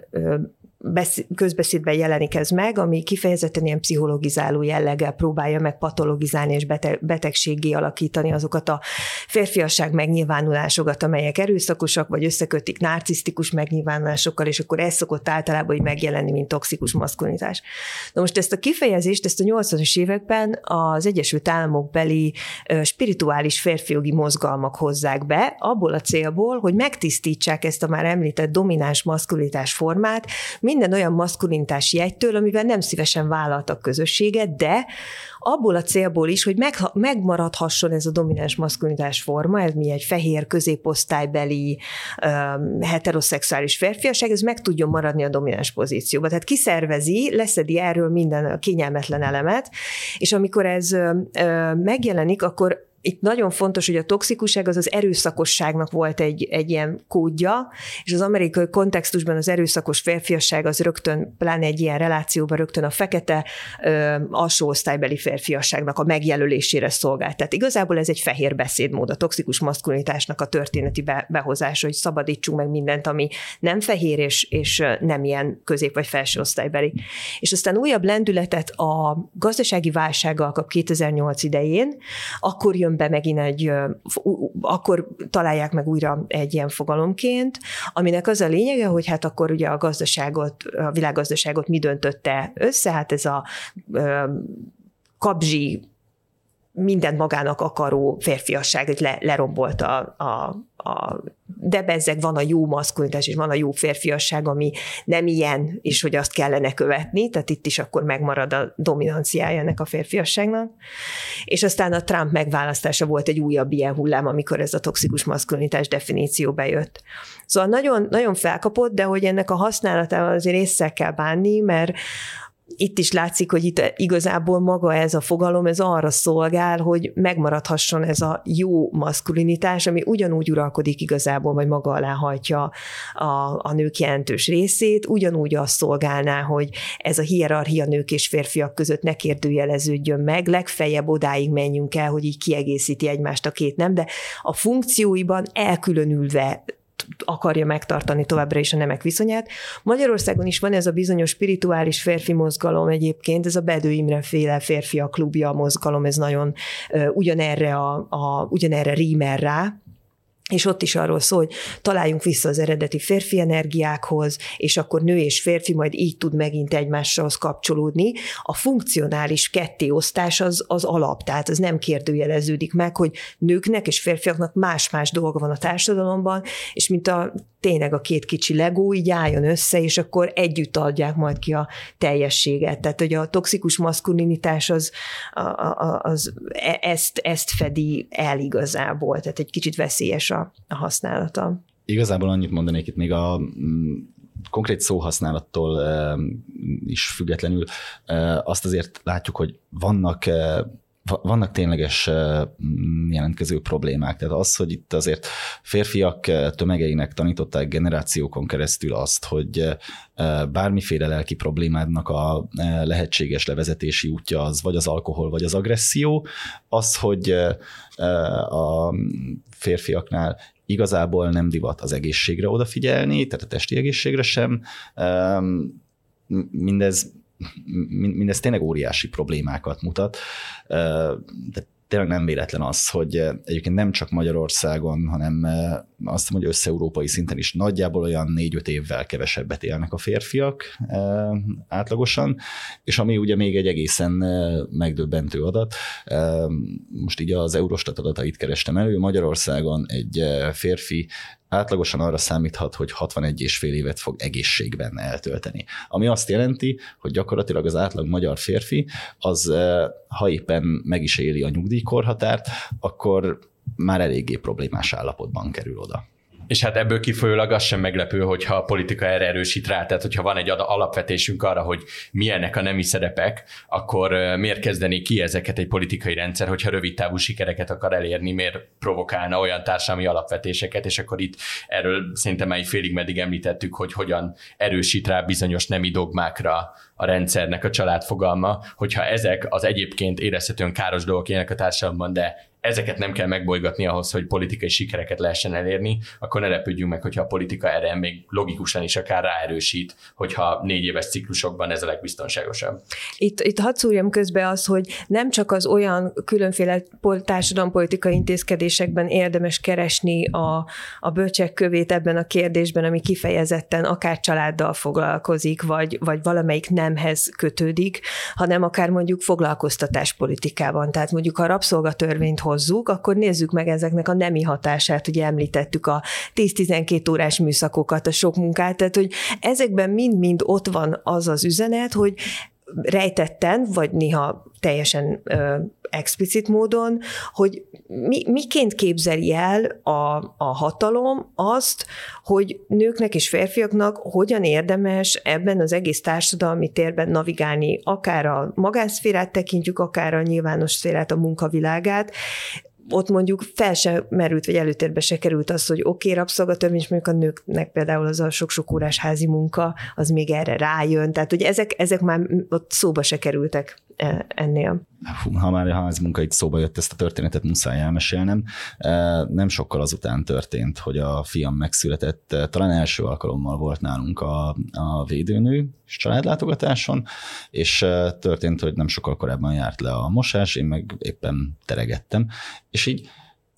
közbeszédben jelenik ez meg, ami kifejezetten ilyen pszichologizáló jelleggel próbálja meg patologizálni és betegségé alakítani azokat a férfiasság megnyilvánulásokat, amelyek erőszakosak, vagy összekötik narcisztikus megnyilvánulásokkal, és akkor ez szokott általában hogy megjelenni, mint toxikus maszkulinitás. Na most ezt a kifejezést, ezt a 80-as években az Egyesült Államok beli spirituális férfiogi mozgalmak hozzák be, abból a célból, hogy megtisztítsák ezt a már említett domináns maszkulitás formát, minden olyan maszkulinitás jegytől, amivel nem szívesen vállaltak közösséget, de abból a célból is, hogy meg, megmaradhasson ez a domináns maszkulinitás forma, ez mi egy fehér középosztálybeli um, heteroszexuális férfiaság, ez meg tudjon maradni a domináns pozícióba. Tehát kiszervezi, leszedi erről minden kényelmetlen elemet, és amikor ez uh, megjelenik, akkor itt nagyon fontos, hogy a toxikusság az az erőszakosságnak volt egy, egy ilyen kódja, és az amerikai kontextusban az erőszakos férfiasság az rögtön, pláne egy ilyen relációban rögtön a fekete ö, alsó osztálybeli férfiasságnak a megjelölésére szolgált. Tehát igazából ez egy fehér beszédmód, a toxikus maszkulinitásnak a történeti be, behozása, hogy szabadítsunk meg mindent, ami nem fehér és, és nem ilyen közép- vagy felső osztálybeli. És aztán újabb lendületet a gazdasági válsággal kap 2008 idején, akkor jön be megint egy, akkor találják meg újra egy ilyen fogalomként, aminek az a lényege, hogy hát akkor ugye a gazdaságot, a világgazdaságot mi döntötte össze, hát ez a kabzsi mindent magának akaró férfiasság, hogy le, lerombolt a, a, a, de bezzeg van a jó maszkulinitás, és van a jó férfiasság, ami nem ilyen, és hogy azt kellene követni, tehát itt is akkor megmarad a dominanciája ennek a férfiasságnak. És aztán a Trump megválasztása volt egy újabb ilyen hullám, amikor ez a toxikus maszkulinitás definíció bejött. Szóval nagyon, nagyon felkapott, de hogy ennek a használatával azért észre kell bánni, mert itt is látszik, hogy itt igazából maga ez a fogalom, ez arra szolgál, hogy megmaradhasson ez a jó maszkulinitás, ami ugyanúgy uralkodik igazából, vagy maga alá hajtja a, a nők jelentős részét, ugyanúgy azt szolgálná, hogy ez a hierarchia nők és férfiak között ne kérdőjeleződjön meg, legfeljebb odáig menjünk el, hogy így kiegészíti egymást a két nem, de a funkcióiban elkülönülve akarja megtartani továbbra is a nemek viszonyát. Magyarországon is van ez a bizonyos spirituális férfi mozgalom egyébként, ez a Bedő Imre féle férfiak klubja mozgalom, ez nagyon uh, ugyanerre, a, a, ugyanerre rímer rá, és ott is arról szól, hogy találjunk vissza az eredeti férfi energiákhoz, és akkor nő és férfi majd így tud megint egymáshoz kapcsolódni. A funkcionális kettéosztás az, az alap, tehát az nem kérdőjeleződik meg, hogy nőknek és férfiaknak más-más dolga van a társadalomban, és mint a tényleg a két kicsi legó így álljon össze, és akkor együtt adják majd ki a teljességet. Tehát, hogy a toxikus maszkulinitás az, az, e, ezt, ezt fedi el igazából, tehát egy kicsit veszélyes a, a használata. Igazából annyit mondanék itt még a mm, konkrét szóhasználattól is függetlenül azt azért látjuk, hogy vannak vannak tényleges jelentkező problémák. Tehát az, hogy itt azért férfiak tömegeinek tanították generációkon keresztül azt, hogy bármiféle lelki problémádnak a lehetséges levezetési útja az vagy az alkohol, vagy az agresszió, az, hogy a férfiaknál igazából nem divat az egészségre odafigyelni, tehát a testi egészségre sem. Mindez mindez tényleg óriási problémákat mutat, de tényleg nem véletlen az, hogy egyébként nem csak Magyarországon, hanem azt mondom, hogy össze-európai szinten is nagyjából olyan négy-öt évvel kevesebbet élnek a férfiak átlagosan, és ami ugye még egy egészen megdöbbentő adat, most így az Eurostat adatait kerestem elő, Magyarországon egy férfi átlagosan arra számíthat, hogy 61 és fél évet fog egészségben eltölteni. Ami azt jelenti, hogy gyakorlatilag az átlag magyar férfi, az ha éppen meg is éli a nyugdíjkorhatárt, akkor már eléggé problémás állapotban kerül oda. És hát ebből kifolyólag az sem meglepő, hogyha a politika erre erősít rá, tehát hogyha van egy alapvetésünk arra, hogy milyenek a nemi szerepek, akkor miért kezdené ki ezeket egy politikai rendszer, hogyha rövid távú sikereket akar elérni, miért provokálna olyan társadalmi alapvetéseket, és akkor itt erről szerintem már félig meddig említettük, hogy hogyan erősít rá bizonyos nemi dogmákra a rendszernek a családfogalma, hogyha ezek az egyébként érezhetően káros dolgok élnek a társadalomban, de ezeket nem kell megbolygatni ahhoz, hogy politikai sikereket lehessen elérni, akkor ne lepődjünk meg, hogyha a politika erre még logikusan is akár ráerősít, hogyha négy éves ciklusokban ez a legbiztonságosabb. Itt, itt hadd szúrjam közbe az, hogy nem csak az olyan különféle társadalompolitikai intézkedésekben érdemes keresni a, a bölcsek kövét ebben a kérdésben, ami kifejezetten akár családdal foglalkozik, vagy, vagy valamelyik nemhez kötődik, hanem akár mondjuk foglalkoztatáspolitikában. Tehát mondjuk a rabszolgatörvényt hozzuk, akkor nézzük meg ezeknek a nemi hatását, ugye említettük a 10-12 órás műszakokat, a sok munkát, tehát hogy ezekben mind-mind ott van az az üzenet, hogy rejtetten, vagy néha teljesen ö, explicit módon, hogy mi, miként képzeli el a, a hatalom azt, hogy nőknek és férfiaknak hogyan érdemes ebben az egész társadalmi térben navigálni, akár a magánszférát tekintjük, akár a nyilvános szférát, a munkavilágát, ott mondjuk fel se merült, vagy előtérbe se került az, hogy oké, okay, rabszolgatörvény, és mondjuk a nőknek például az a sok-sok órás házi munka, az még erre rájön. Tehát, hogy ezek, ezek már ott szóba se kerültek ennél. Ha már a munka itt szóba jött, ezt a történetet muszáj elmesélnem. E, nem sokkal azután történt, hogy a fiam megszületett, e, talán első alkalommal volt nálunk a, a védőnő és családlátogatáson, és történt, hogy nem sokkal korábban járt le a mosás, én meg éppen teregettem, és így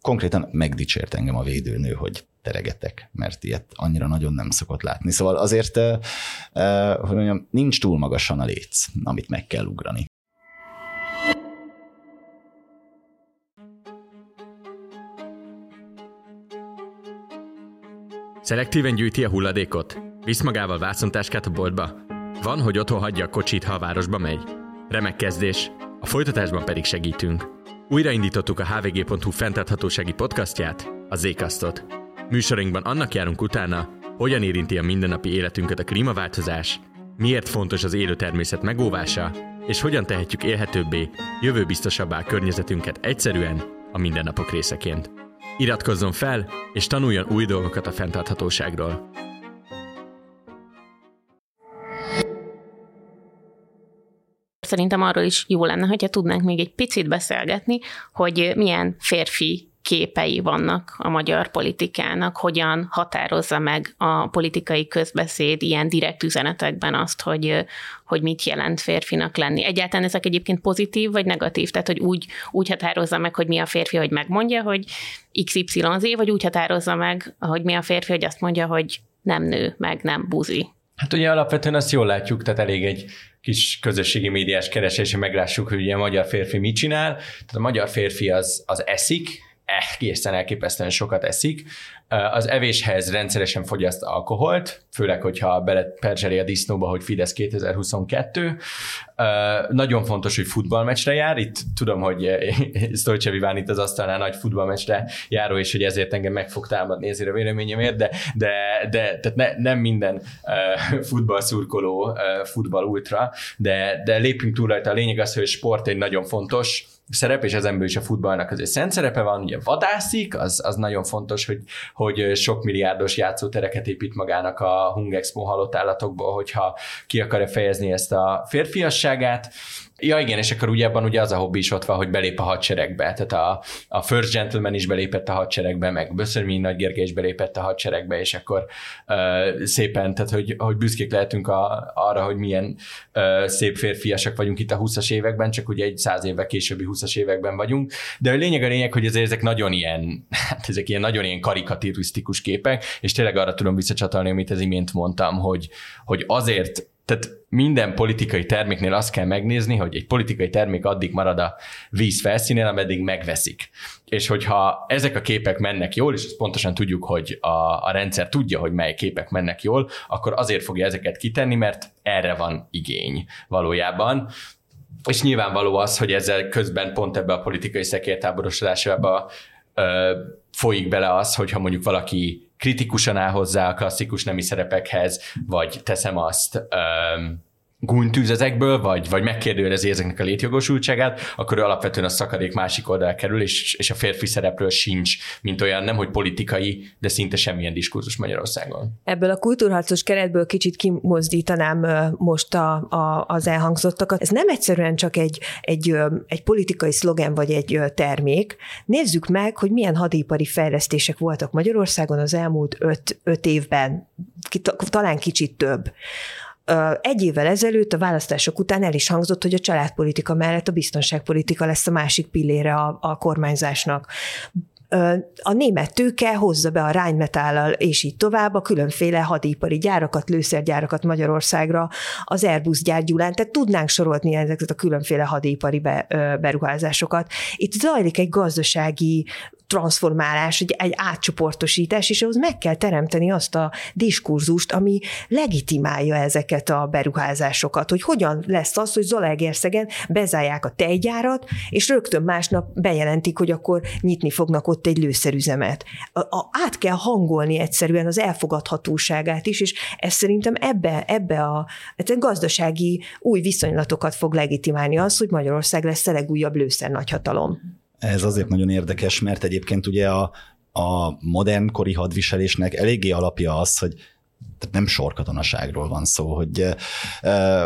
konkrétan megdicsért engem a védőnő, hogy teregetek, mert ilyet annyira nagyon nem szokott látni. Szóval azért, hogy mondjam, nincs túl magasan a léc, amit meg kell ugrani. Szelektíven gyűjti a hulladékot? Visz magával vászontáskát a boltba? Van, hogy otthon hagyja a kocsit, ha a városba megy? Remek kezdés, a folytatásban pedig segítünk. Újraindítottuk a hvg.hu fenntarthatósági podcastját, a Zékasztot. Műsorunkban annak járunk utána, hogyan érinti a mindennapi életünket a klímaváltozás, miért fontos az élő természet megóvása, és hogyan tehetjük élhetőbbé, jövőbiztosabbá környezetünket egyszerűen a mindennapok részeként. Iratkozzon fel, és tanuljon új dolgokat a fenntarthatóságról. Szerintem arról is jó lenne, hogyha tudnánk még egy picit beszélgetni, hogy milyen férfi képei vannak a magyar politikának, hogyan határozza meg a politikai közbeszéd ilyen direkt üzenetekben azt, hogy, hogy mit jelent férfinak lenni. Egyáltalán ezek egyébként pozitív vagy negatív? Tehát, hogy úgy, úgy határozza meg, hogy mi a férfi, hogy megmondja, hogy XYZ, vagy úgy határozza meg, hogy mi a férfi, hogy azt mondja, hogy nem nő, meg nem buzi. Hát ugye alapvetően azt jól látjuk, tehát elég egy kis közösségi médiás keresés, hogy meglássuk, hogy ugye a magyar férfi mit csinál. Tehát a magyar férfi az, az eszik, egészen elképesztően sokat eszik. Az evéshez rendszeresen fogyaszt alkoholt, főleg, hogyha beleperzseli a disznóba, hogy Fidesz 2022. Nagyon fontos, hogy futballmeccsre jár. Itt tudom, hogy Sztolcse Viván itt az asztalnál nagy futballmeccsre járó, és hogy ezért engem meg fog támadni ezért a véleményemért, de, de, de tehát ne, nem minden futballszurkoló futball de, de lépjünk túl rajta. A lényeg az, hogy sport egy nagyon fontos szerep, és ezenből is a futballnak azért szent szerepe van, ugye vadászik, az, az nagyon fontos, hogy, hogy sok milliárdos játszótereket épít magának a Hungexpo halott állatokból, hogyha ki akarja fejezni ezt a férfiasságát, Ja igen, és akkor ugye abban ugye az a hobbi is ott van, hogy belép a hadseregbe. Tehát a, a First Gentleman is belépett a hadseregbe, meg Böszörmény Nagy Gergely is belépett a hadseregbe, és akkor uh, szépen, tehát hogy, hogy büszkék lehetünk a, arra, hogy milyen uh, szép férfiasak vagyunk itt a 20-as években, csak ugye egy száz évvel későbbi 20-as években vagyunk. De a lényeg a lényeg, hogy ezek nagyon ilyen, hát ezek ilyen nagyon ilyen karikaturisztikus képek, és tényleg arra tudom visszacsatolni, amit az imént mondtam, hogy, hogy azért tehát minden politikai terméknél azt kell megnézni, hogy egy politikai termék addig marad a víz felszínén, ameddig megveszik. És hogyha ezek a képek mennek jól, és ezt pontosan tudjuk, hogy a, a rendszer tudja, hogy mely képek mennek jól, akkor azért fogja ezeket kitenni, mert erre van igény valójában. És nyilvánvaló az, hogy ezzel közben pont ebbe a politikai szekértáborosodásába folyik bele az, hogyha mondjuk valaki kritikusan áll hozzá a klasszikus nemi szerepekhez, vagy teszem azt, um, gúnytűz ezekből, vagy, vagy megkérdőjelezi ezeknek a létjogosultságát, akkor ő alapvetően a szakadék másik oldal kerül, és, és a férfi szerepről sincs, mint olyan nem, hogy politikai, de szinte semmilyen diskurzus Magyarországon. Ebből a kultúrharcos keretből kicsit kimozdítanám most a, a, az elhangzottakat. Ez nem egyszerűen csak egy, egy, egy politikai szlogen vagy egy termék. Nézzük meg, hogy milyen hadipari fejlesztések voltak Magyarországon az elmúlt öt, öt évben, talán kicsit több. Egy évvel ezelőtt a választások után el is hangzott, hogy a családpolitika mellett a biztonságpolitika lesz a másik pillére a, a kormányzásnak a német tőke hozza be a Rheinmetállal, és így tovább a különféle hadipari gyárakat, lőszergyárakat Magyarországra, az Airbus gyárgyulán, tehát tudnánk sorolni ezeket a különféle hadipari beruházásokat. Itt zajlik egy gazdasági transformálás, egy, egy átcsoportosítás, és ahhoz meg kell teremteni azt a diskurzust, ami legitimálja ezeket a beruházásokat, hogy hogyan lesz az, hogy Zalaegerszegen bezárják a tejgyárat, és rögtön másnap bejelentik, hogy akkor nyitni fognak ott egy lőszerüzemet. A, a, át kell hangolni egyszerűen az elfogadhatóságát is, és ez szerintem ebbe, ebbe a, a gazdasági új viszonylatokat fog legitimálni az, hogy Magyarország lesz a legújabb lőszer nagyhatalom. Ez azért nagyon érdekes, mert egyébként ugye a, a modern kori hadviselésnek eléggé alapja az, hogy tehát nem sorkatonaságról van szó, hogy,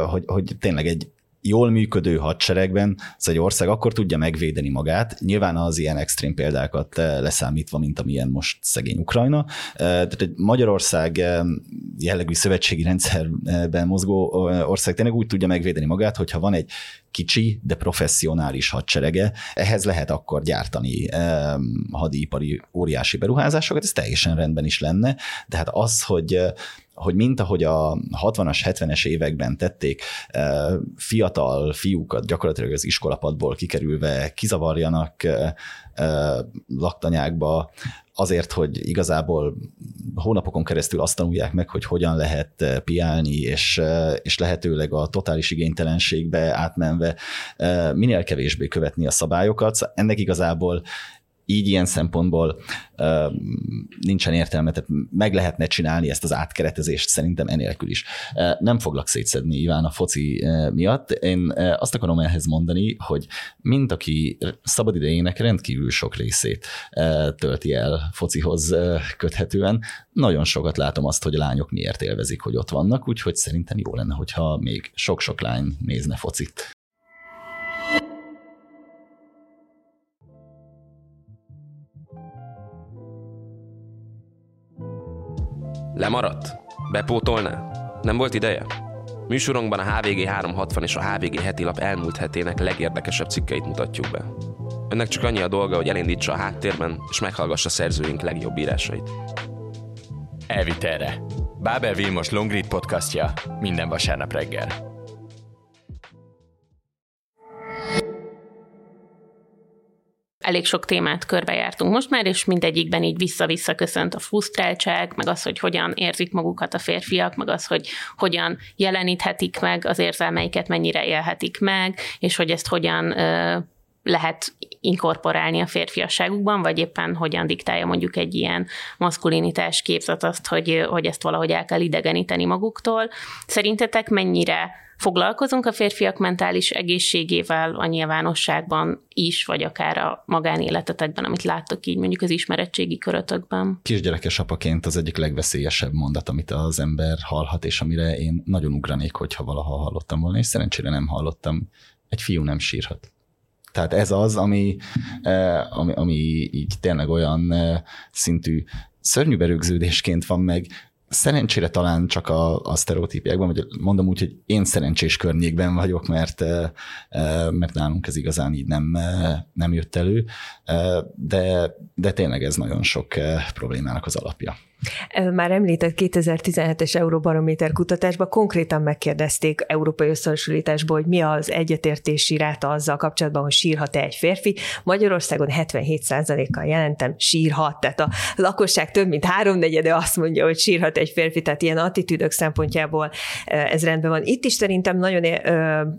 hogy, hogy tényleg egy jól működő hadseregben ez egy ország akkor tudja megvédeni magát, nyilván az ilyen extrém példákat leszámítva, mint amilyen most szegény Ukrajna. Tehát egy Magyarország jellegű szövetségi rendszerben mozgó ország tényleg úgy tudja megvédeni magát, hogyha van egy kicsi, de professzionális hadserege, ehhez lehet akkor gyártani hadipari óriási beruházásokat, ez teljesen rendben is lenne, de hát az, hogy hogy mint ahogy a 60-as, 70-es években tették, fiatal fiúkat gyakorlatilag az iskolapadból kikerülve kizavarjanak laktanyákba, azért, hogy igazából hónapokon keresztül azt tanulják meg, hogy hogyan lehet piálni, és, és lehetőleg a totális igénytelenségbe átmenve minél kevésbé követni a szabályokat. Szóval ennek igazából így ilyen szempontból uh, nincsen értelme, tehát meg lehetne csinálni ezt az átkeretezést szerintem enélkül is. Nem foglak szétszedni Iván a foci miatt. Én azt akarom ehhez mondani, hogy mint aki szabadidejének rendkívül sok részét tölti el focihoz köthetően, nagyon sokat látom azt, hogy a lányok miért élvezik, hogy ott vannak, úgyhogy szerintem jó lenne, hogyha még sok-sok lány nézne focit. Lemaradt? Bepótolná? Nem volt ideje? Műsorunkban a HVG 360 és a HVG heti lap elmúlt hetének legérdekesebb cikkeit mutatjuk be. Önnek csak annyi a dolga, hogy elindítsa a háttérben, és meghallgassa szerzőink legjobb írásait. Elvitelre. Bábel Vilmos Longread podcastja minden vasárnap reggel. Elég sok témát körbejártunk most már, és mindegyikben így vissza-vissza köszönt a frusztráltság, meg az, hogy hogyan érzik magukat a férfiak, meg az, hogy hogyan jeleníthetik meg az érzelmeiket, mennyire élhetik meg, és hogy ezt hogyan ö, lehet inkorporálni a férfiasságukban, vagy éppen hogyan diktálja mondjuk egy ilyen maszkulinitás képzet azt, hogy, hogy ezt valahogy el kell idegeníteni maguktól. Szerintetek mennyire foglalkozunk a férfiak mentális egészségével a nyilvánosságban is, vagy akár a magánéletetekben, amit láttok így mondjuk az ismeretségi körötökben? Kisgyerekes apaként az egyik legveszélyesebb mondat, amit az ember hallhat, és amire én nagyon ugranék, hogyha valaha hallottam volna, és szerencsére nem hallottam. Egy fiú nem sírhat. Tehát ez az, ami, eh, ami, ami így tényleg olyan eh, szintű szörnyű berögződésként van meg, szerencsére talán csak a, a sztereotípiákban, vagy mondom úgy, hogy én szerencsés környékben vagyok, mert, mert nálunk ez igazán így nem, nem jött elő, de, de tényleg ez nagyon sok problémának az alapja. Már említett 2017-es Euróbarométer kutatásban konkrétan megkérdezték Európai Összehasonlításból, hogy mi az egyetértési ráta azzal kapcsolatban, hogy sírhat-e egy férfi. Magyarországon 77%-kal jelentem, sírhat. Tehát a lakosság több mint háromnegyede azt mondja, hogy sírhat egy férfi, tehát ilyen attitűdök szempontjából ez rendben van. Itt is szerintem nagyon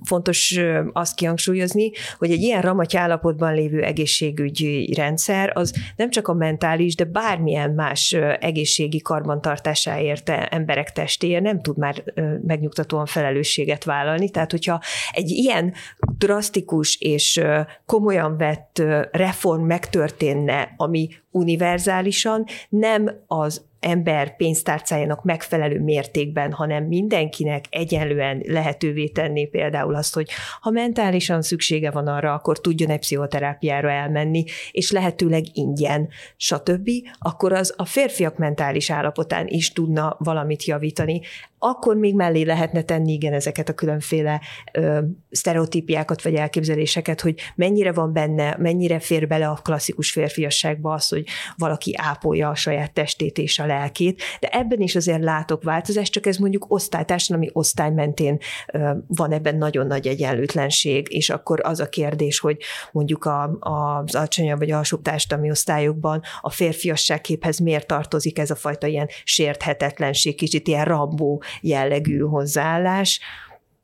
fontos azt kihangsúlyozni, hogy egy ilyen ramaty állapotban lévő egészségügyi rendszer az nem csak a mentális, de bármilyen más egészségi karbantartásáért emberek testéért nem tud már megnyugtatóan felelősséget vállalni. Tehát, hogyha egy ilyen drasztikus és komolyan vett reform megtörténne, ami univerzálisan nem az ember pénztárcájának megfelelő mértékben, hanem mindenkinek egyenlően lehetővé tenni például azt, hogy ha mentálisan szüksége van arra, akkor tudjon egy pszichoterápiára elmenni, és lehetőleg ingyen, stb., akkor az a férfiak mentális állapotán is tudna valamit javítani. Akkor még mellé lehetne tenni igen ezeket a különféle ö, sztereotípiákat vagy elképzeléseket, hogy mennyire van benne, mennyire fér bele a klasszikus férfiasságba az, hogy valaki ápolja a saját testét és a lelkét, de ebben is azért látok változást, csak ez mondjuk osztály, társadalmi osztály mentén ö, van ebben nagyon nagy egyenlőtlenség, és akkor az a kérdés, hogy mondjuk a, a, az alacsonyabb vagy alsóbb társadalmi osztályokban a férfiasságképhez miért tartozik ez a fajta ilyen sérthetetlenség, kicsit ilyen rambó jellegű hozzáállás.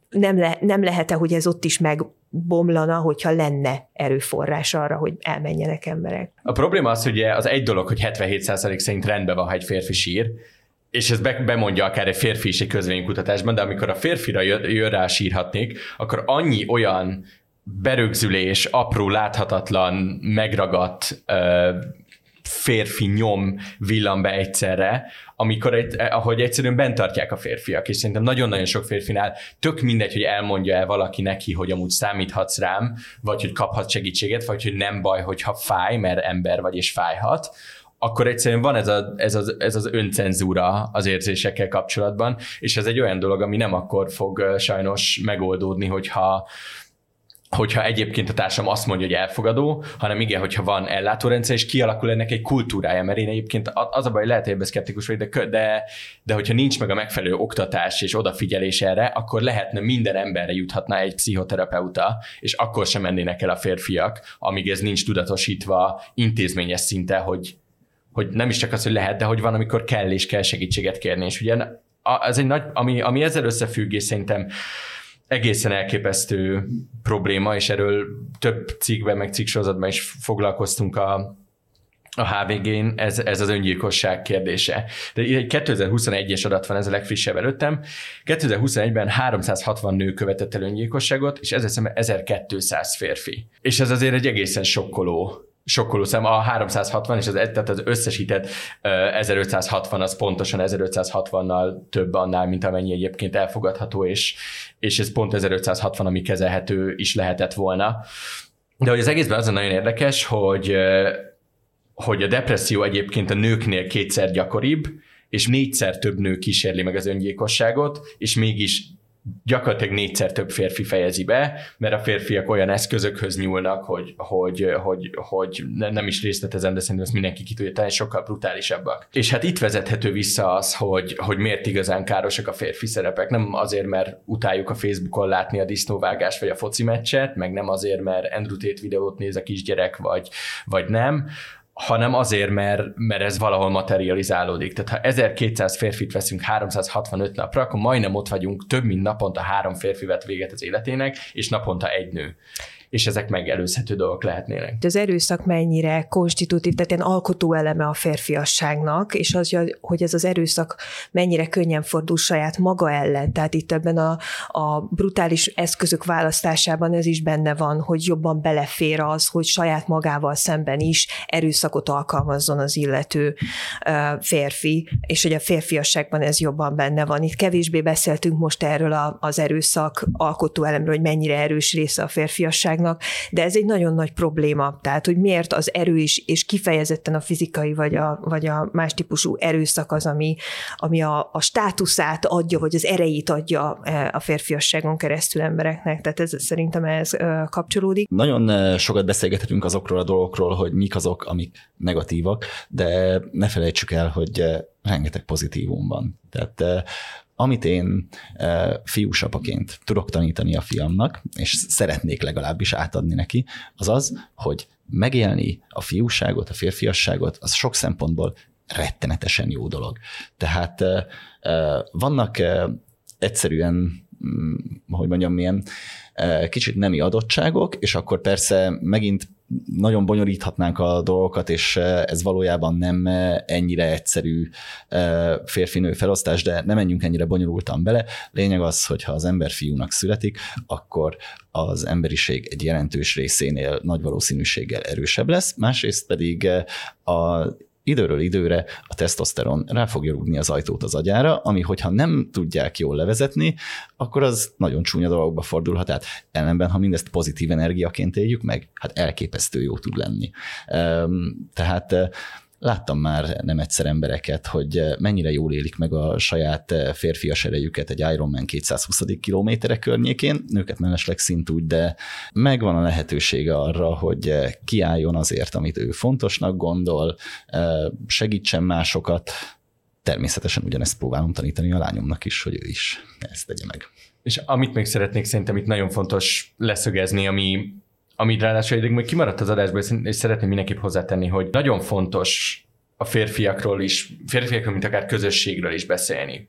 Nem, le, nem lehet-e, hogy ez ott is megbomlana, hogyha lenne erőforrás arra, hogy elmenjenek emberek? A probléma az, hogy az egy dolog, hogy 77% szerint rendben van, ha egy férfi sír, és ez bemondja akár egy férfi is egy közvénykutatásban, de amikor a férfira jön rá sírhatnék, akkor annyi olyan berögzülés, apró, láthatatlan, megragadt férfi nyom villan be egyszerre, amikor egy, ahogy egyszerűen bent tartják a férfiak, és szerintem nagyon-nagyon sok férfinál tök mindegy, hogy elmondja el valaki neki, hogy amúgy számíthatsz rám, vagy hogy kaphat segítséget, vagy hogy nem baj, hogyha fáj, mert ember vagy és fájhat, akkor egyszerűen van ez, a, ez, az, ez az öncenzúra az érzésekkel kapcsolatban, és ez egy olyan dolog, ami nem akkor fog sajnos megoldódni, hogyha hogyha egyébként a társam azt mondja, hogy elfogadó, hanem igen, hogyha van ellátórendszer, és kialakul ennek egy kultúrája, mert én egyébként az a baj, lehet, hogy ebben szkeptikus vagy, de, de, de hogyha nincs meg a megfelelő oktatás és odafigyelés erre, akkor lehetne minden emberre juthatna egy pszichoterapeuta, és akkor sem mennének el a férfiak, amíg ez nincs tudatosítva intézményes szinte, hogy, hogy nem is csak az, hogy lehet, de hogy van, amikor kell és kell segítséget kérni. És ugye ez egy nagy, ami, ami ezzel összefügg, és szerintem egészen elképesztő probléma, és erről több cikkben, meg cikksorozatban is foglalkoztunk a, a HVG-n, ez, ez az öngyilkosság kérdése. De egy 2021-es adat van, ez a legfrissebb előttem. 2021-ben 360 nő követett el öngyilkosságot, és ezzel szemben 1200 férfi. És ez azért egy egészen sokkoló sokkoló szem, a 360 és az, tehát az összesített 1560 az pontosan 1560-nal több annál, mint amennyi egyébként elfogadható, és, és ez pont 1560, ami kezelhető is lehetett volna. De hogy az egészben az nagyon érdekes, hogy, hogy a depresszió egyébként a nőknél kétszer gyakoribb, és négyszer több nő kísérli meg az öngyilkosságot, és mégis gyakorlatilag négyszer több férfi fejezi be, mert a férfiak olyan eszközökhöz nyúlnak, hogy, hogy, hogy, hogy nem is részletezem, de szerintem ezt mindenki ki tudja tenni, sokkal brutálisabbak. És hát itt vezethető vissza az, hogy, hogy miért igazán károsak a férfi szerepek. Nem azért, mert utáljuk a Facebookon látni a disznóvágást vagy a foci meccset, meg nem azért, mert Andrew Tate videót néz a kisgyerek, vagy, vagy nem, hanem azért, mert, mert ez valahol materializálódik. Tehát ha 1200 férfit veszünk 365 napra, akkor majdnem ott vagyunk, több mint naponta három férfi vett véget az életének, és naponta egy nő és ezek megelőzhető dolgok lehetnének. Az erőszak mennyire konstitutív, tehát ilyen alkotó eleme a férfiasságnak, és az, hogy ez az erőszak mennyire könnyen fordul saját maga ellen. Tehát itt ebben a, a brutális eszközök választásában ez is benne van, hogy jobban belefér az, hogy saját magával szemben is erőszakot alkalmazzon az illető férfi, és hogy a férfiasságban ez jobban benne van. Itt kevésbé beszéltünk most erről az erőszak alkotó elemről, hogy mennyire erős része a férfiasság lakosságnak, de ez egy nagyon nagy probléma. Tehát, hogy miért az erő is, és kifejezetten a fizikai vagy a, vagy a más típusú erőszak az, ami, ami a, a státuszát adja, vagy az erejét adja e, a férfiasságon keresztül embereknek. Tehát ez szerintem ez kapcsolódik. Nagyon sokat beszélgethetünk azokról a dolgokról, hogy mik azok, amik negatívak, de ne felejtsük el, hogy rengeteg pozitívum van. Tehát amit én fiúsapaként tudok tanítani a fiamnak, és szeretnék legalábbis átadni neki, az az, hogy megélni a fiúságot, a férfiasságot, az sok szempontból rettenetesen jó dolog. Tehát vannak egyszerűen mm, hogy mondjam, milyen kicsit nemi adottságok, és akkor persze megint nagyon bonyolíthatnánk a dolgokat, és eh, ez valójában nem eh, ennyire egyszerű eh, férfinő felosztás, de nem menjünk ennyire bonyolultan bele. Lényeg az, hogy ha az ember fiúnak születik, akkor az emberiség egy jelentős részénél nagy valószínűséggel erősebb lesz, másrészt pedig a időről időre a tesztoszteron rá fogja rúgni az ajtót az agyára, ami hogyha nem tudják jól levezetni, akkor az nagyon csúnya dolgokba fordulhat. Tehát ellenben, ha mindezt pozitív energiaként éljük meg, hát elképesztő jó tud lenni. Tehát láttam már nem egyszer embereket, hogy mennyire jól élik meg a saját férfias erejüket egy Ironman 220 kilométerek környékén, nőket mellesleg szint úgy, de megvan a lehetősége arra, hogy kiálljon azért, amit ő fontosnak gondol, segítsen másokat, természetesen ugyanezt próbálom tanítani a lányomnak is, hogy ő is ezt tegye meg. És amit még szeretnék szerintem itt nagyon fontos leszögezni, ami, ami ráadásul eddig még kimaradt az adásból, és szeretném mindenképp hozzátenni, hogy nagyon fontos a férfiakról is, férfiakról, mint akár közösségről is beszélni.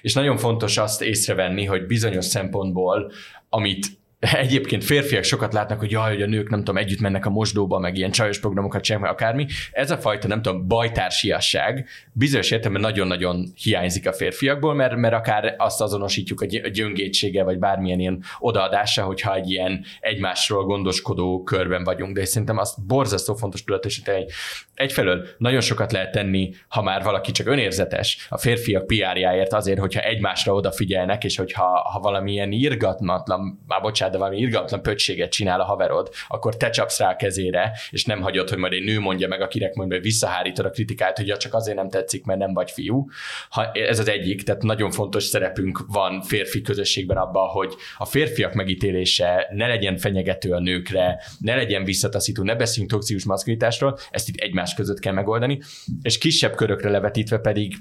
És nagyon fontos azt észrevenni, hogy bizonyos szempontból, amit egyébként férfiak sokat látnak, hogy jaj, hogy a nők nem tudom, együtt mennek a mosdóba, meg ilyen csajos programokat csinálnak, akármi. Ez a fajta, nem tudom, bajtársiasság bizonyos értelemben nagyon-nagyon hiányzik a férfiakból, mert, mert akár azt azonosítjuk a gyöngétsége, vagy bármilyen ilyen odaadása, hogyha egy ilyen egymásról gondoskodó körben vagyunk. De szerintem azt borzasztó fontos tudatosítani, hogy egyfelől nagyon sokat lehet tenni, ha már valaki csak önérzetes a férfiak PR-jáért azért, hogyha egymásra odafigyelnek, és hogyha ha valamilyen irgatmatlan, már bocsánat, de valami irgalmatlan pöcsséget csinál a haverod, akkor te csapsz rá a kezére, és nem hagyod, hogy majd egy nő mondja meg, akinek mondja, hogy visszahárítod a kritikát, hogy ja, csak azért nem tetszik, mert nem vagy fiú. Ha, ez az egyik, tehát nagyon fontos szerepünk van férfi közösségben abban, hogy a férfiak megítélése ne legyen fenyegető a nőkre, ne legyen visszataszító, ne beszéljünk toxikus maszkulitásról, ezt itt egymás között kell megoldani, és kisebb körökre levetítve pedig,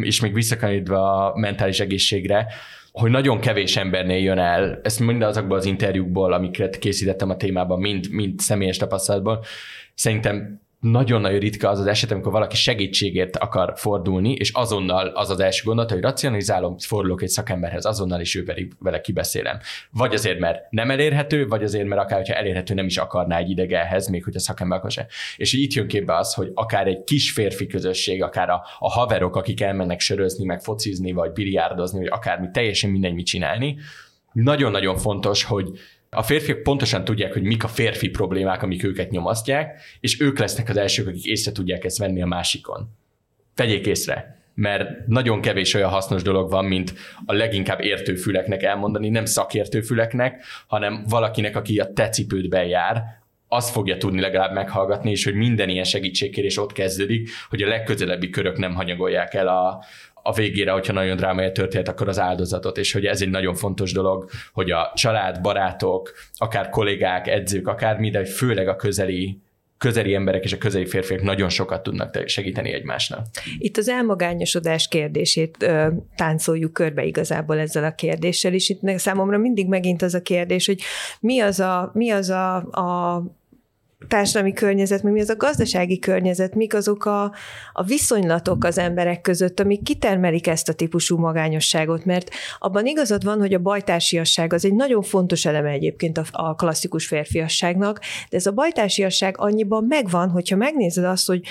és még visszakanítva a mentális egészségre, hogy nagyon kevés embernél jön el, ezt mind azokból az interjúkból, amiket készítettem a témában, mind, mind személyes tapasztalatból, szerintem nagyon-nagyon ritka az az eset, amikor valaki segítségért akar fordulni, és azonnal az az első gondolat, hogy racionalizálom, fordulok egy szakemberhez azonnal, és ő vele kibeszélem. Vagy azért, mert nem elérhető, vagy azért, mert akár, hogyha elérhető, nem is akarná egy idegehez, még hogy a szakember akar se. És így itt jön képbe az, hogy akár egy kis férfi közösség, akár a, a haverok, akik elmennek sörözni, meg focizni, vagy biliárdozni, vagy akármi, teljesen mindegy, mit csinálni, nagyon-nagyon fontos, hogy a férfiak pontosan tudják, hogy mik a férfi problémák, amik őket nyomasztják, és ők lesznek az elsők, akik észre tudják ezt venni a másikon. Vegyék észre, mert nagyon kevés olyan hasznos dolog van, mint a leginkább értőfüleknek elmondani, nem szakértőfüleknek, hanem valakinek, aki a te cipődben jár, azt fogja tudni legalább meghallgatni, és hogy minden ilyen segítségkérés ott kezdődik, hogy a legközelebbi körök nem hanyagolják el a, a végére, hogyha nagyon drámai történet, akkor az áldozatot, és hogy ez egy nagyon fontos dolog, hogy a család, barátok, akár kollégák, edzők, akármi, de főleg a közeli közeli emberek és a közeli férfiak nagyon sokat tudnak segíteni egymásnak. Itt az elmagányosodás kérdését ö, táncoljuk körbe igazából ezzel a kérdéssel, és itt számomra mindig megint az a kérdés, hogy mi az a, mi az a, a társadalmi környezet, mi az a gazdasági környezet, mik azok a, a viszonylatok az emberek között, amik kitermelik ezt a típusú magányosságot, mert abban igazad van, hogy a bajtársiasság az egy nagyon fontos eleme egyébként a, a klasszikus férfiasságnak, de ez a bajtársiasság annyiban megvan, hogyha megnézed azt, hogy,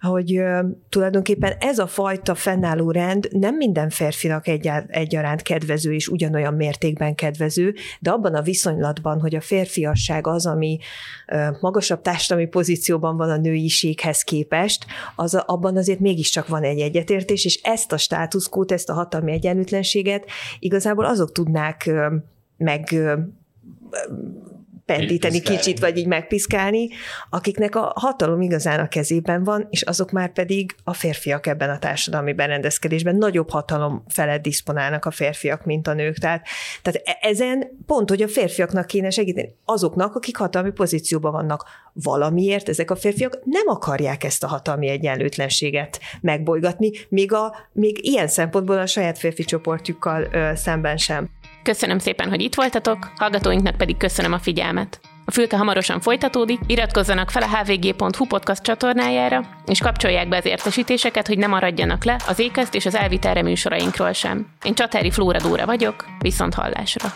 hogy tulajdonképpen ez a fajta fennálló rend nem minden férfinak egyaránt kedvező és ugyanolyan mértékben kedvező, de abban a viszonylatban, hogy a férfiasság az, ami magas magasabb társadalmi pozícióban van a nőiséghez képest, az a, abban azért mégiscsak van egy egyetértés, és ezt a státuszkót, ezt a hatalmi egyenlőtlenséget igazából azok tudnák meg pendíteni kicsit, vagy így megpiszkálni, akiknek a hatalom igazán a kezében van, és azok már pedig a férfiak ebben a társadalmi berendezkedésben nagyobb hatalom felett diszponálnak a férfiak, mint a nők. Tehát, tehát e- ezen pont, hogy a férfiaknak kéne segíteni, azoknak, akik hatalmi pozícióban vannak. Valamiért ezek a férfiak nem akarják ezt a hatalmi egyenlőtlenséget megbolygatni, még, a, még ilyen szempontból a saját férfi csoportjukkal ö, szemben sem. Köszönöm szépen, hogy itt voltatok, hallgatóinknak pedig köszönöm a figyelmet. A fülke hamarosan folytatódik, iratkozzanak fel a hvg.hu podcast csatornájára, és kapcsolják be az értesítéseket, hogy ne maradjanak le az ékezt és az elvitelre műsorainkról sem. Én Csatári Flóra Dóra vagyok, viszont hallásra.